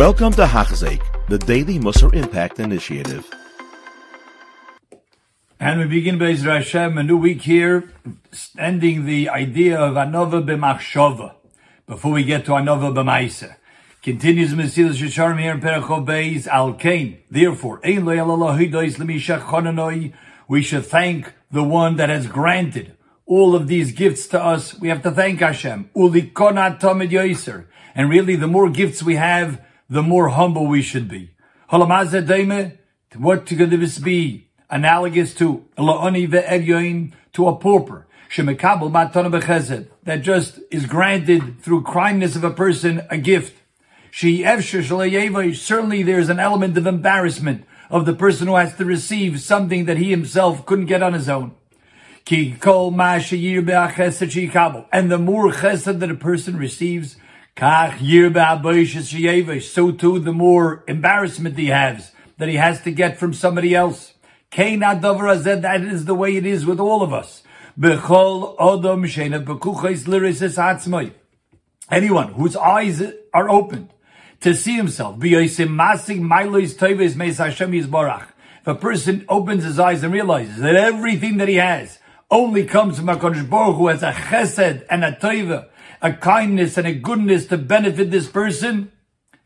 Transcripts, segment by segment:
Welcome to Hachzik, the Daily Musar Impact Initiative. And we begin Be'ezra Hashem, a new week here, ending the idea of Anova b'machshova, before we get to Anova b'maisa. Continues Mesilas Yesharim here in Perachov Beis, Al Kain. Therefore, we should thank the one that has granted all of these gifts to us. We have to thank Hashem. Uli konat tamid yoiser. And really, the more gifts we have, the more humble we should be. What could this be? Analogous to to a pauper. That just is granted through kindness of a person, a gift. Certainly there's an element of embarrassment of the person who has to receive something that he himself couldn't get on his own. And the more chesed that a person receives, so too the more embarrassment he has that he has to get from somebody else. That is the way it is with all of us. Anyone whose eyes are opened to see himself. If a person opens his eyes and realizes that everything that he has only comes from HaKadosh Baruch Hu has a chesed and a taiva, a kindness and a goodness to benefit this person,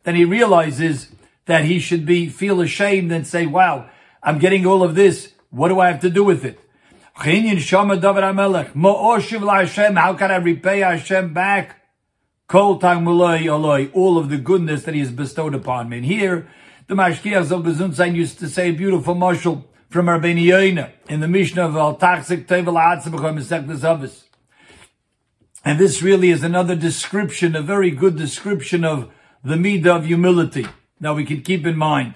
then he realizes that he should be feel ashamed and say, wow, I'm getting all of this. What do I have to do with it? How can I repay Hashem back? All of the goodness that He has bestowed upon me. And here, the Mashgiach Zol used to say a beautiful mashal from Rabbeinu Yoina in the Mishnah of Al Tachzik Tevel Atzim And this really is another description, a very good description of the midah of humility. Now we can keep in mind.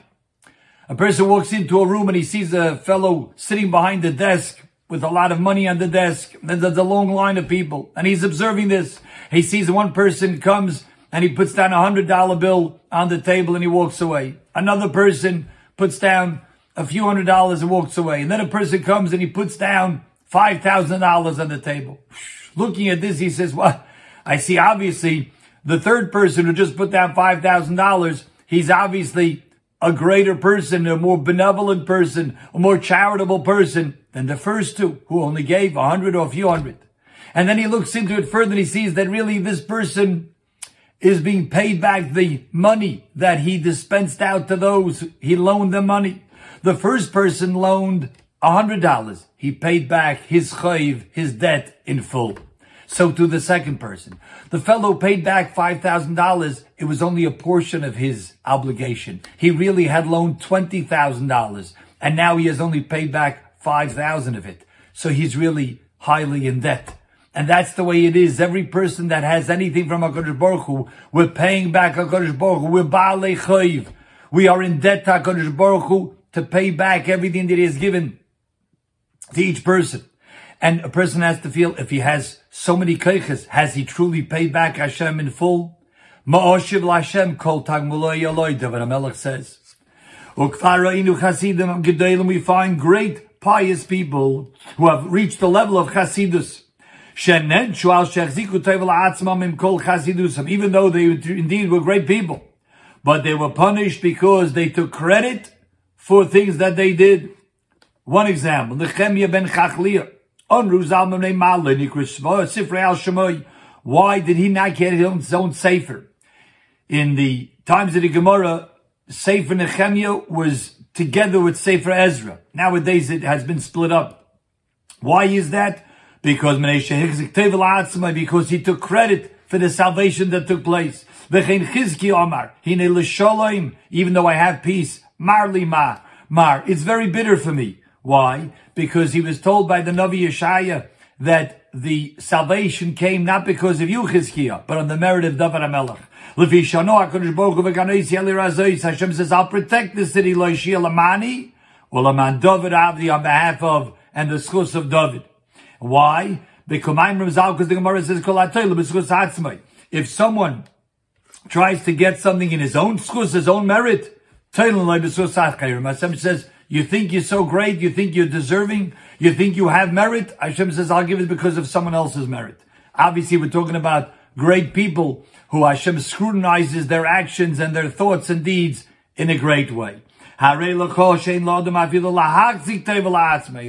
A person walks into a room and he sees a fellow sitting behind the desk with a lot of money on the desk. And there's a long line of people and he's observing this. He sees one person comes and he puts down a hundred dollar bill on the table and he walks away. Another person puts down a few hundred dollars and walks away. And then a person comes and he puts down five thousand dollars on the table. Looking at this, he says, well, I see obviously the third person who just put down five thousand dollars, he's obviously a greater person, a more benevolent person, a more charitable person than the first two who only gave a hundred or a few hundred. And then he looks into it further and he sees that really this person is being paid back the money that he dispensed out to those he loaned them money. The first person loaned a hundred dollars. He paid back his chayv, his debt in full. So to the second person. The fellow paid back $5,000. It was only a portion of his obligation. He really had loaned $20,000 and now he has only paid back 5,000 of it. So he's really highly in debt. And that's the way it is. Every person that has anything from HaKadosh Baruch Hu, we're paying back HaKadosh Baruch Hu. We're Baalei Chayv. We are in debt to HaKadosh Baruch Hu to pay back everything that he has given to each person. And a person has to feel if he has so many keiches, has he truly paid back Hashem in full? Ma'oshiv Hashem kol tagmuloi yaloi, David HaMelech says. "Oktara inu chasidim gedeilim." We find great pious people who have reached the level of chasidus. Even though they indeed were great people, but they were punished because they took credit for things that they did. One example, Nehemiah ben Chachliah, why did he not get his own sefer? In the times of the Gemara, Sefer Nehemiah was together with Sefer Ezra. Nowadays it has been split up. Why is that? because because he took credit for the salvation that took place. Even though I have peace, marli ma, mar, it's very bitter for me. Why? Because he was told by the Navi Yeshaya that the salvation came not because of you, but on the merit of David HaMelech. Hashem says, I'll protect the city, Loishia Lamani, or Laman David Avdi on behalf of, and the schus of David. Why? Because the Gemara says, if someone tries to get something in his own schus, his own merit, Hashem says, you think you're so great, you think you're deserving, you think you have merit, Hashem says, I'll give it because of someone else's merit. Obviously, we're talking about great people who Hashem scrutinizes their actions and their thoughts and deeds in a great way. A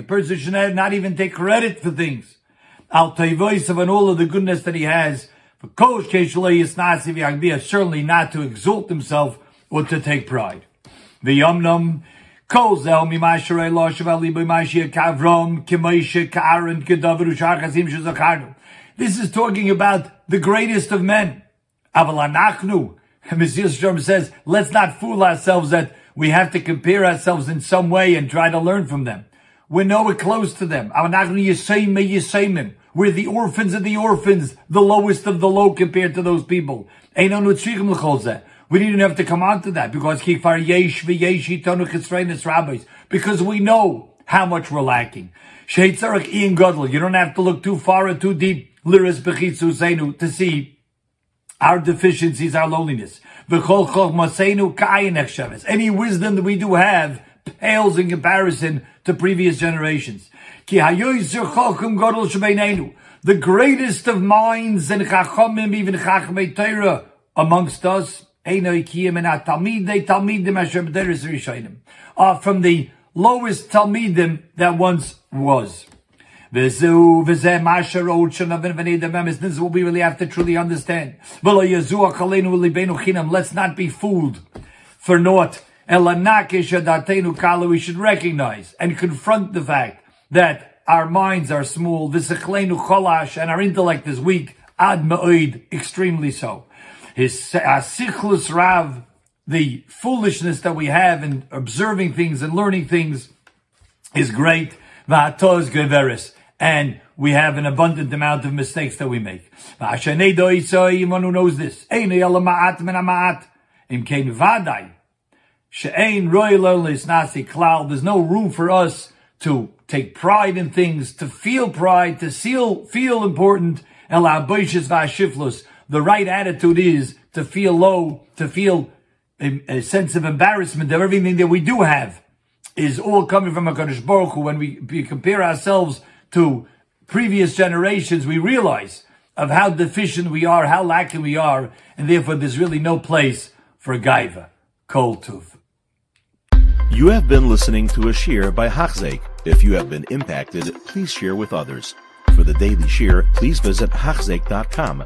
person should not even take credit for things. Of and all of the goodness that he has. Certainly not to exalt himself or to take pride. The Yomnam this is talking about the greatest of men. Messias Shem says, let's not fool ourselves that we have to compare ourselves in some way and try to learn from them. We're nowhere close to them. We're the orphans of the orphans, the lowest of the low compared to those people. We didn't have to come on to that because because we know how much we're lacking. Sheitzarach Ian Godel. You don't have to look too far or too deep Liris b'chitzu zenu to see our deficiencies, our loneliness. Any wisdom that we do have pales in comparison to previous generations. The greatest of minds and chachamim, even chachmei Torah amongst us, are ah, from the lowest Talmidim that once was. This is what we really have to truly understand. Let's not be fooled for naught. We should recognize and confront the fact that our minds are small, and our intellect is weak, ad extremely so his asichlus rav, the foolishness that we have in observing things and learning things is great. Geveris. And we have an abundant amount of mistakes that we make. Anyone who knows this. There's no room for us to take pride in things, to feel pride, to feel, feel important. The right attitude is to feel low, to feel a, a, sense of embarrassment of everything that we do have is all coming from HaKadosh Baruch Hu. When we, we compare ourselves to previous generations, we realize of how deficient we are, how lacking we are, and therefore there's really no place for gaiva, kol tuv. You have been listening to a shear by Hachzeik. If you have been impacted, please share with others. For the daily shear, please visit Hachzeik.com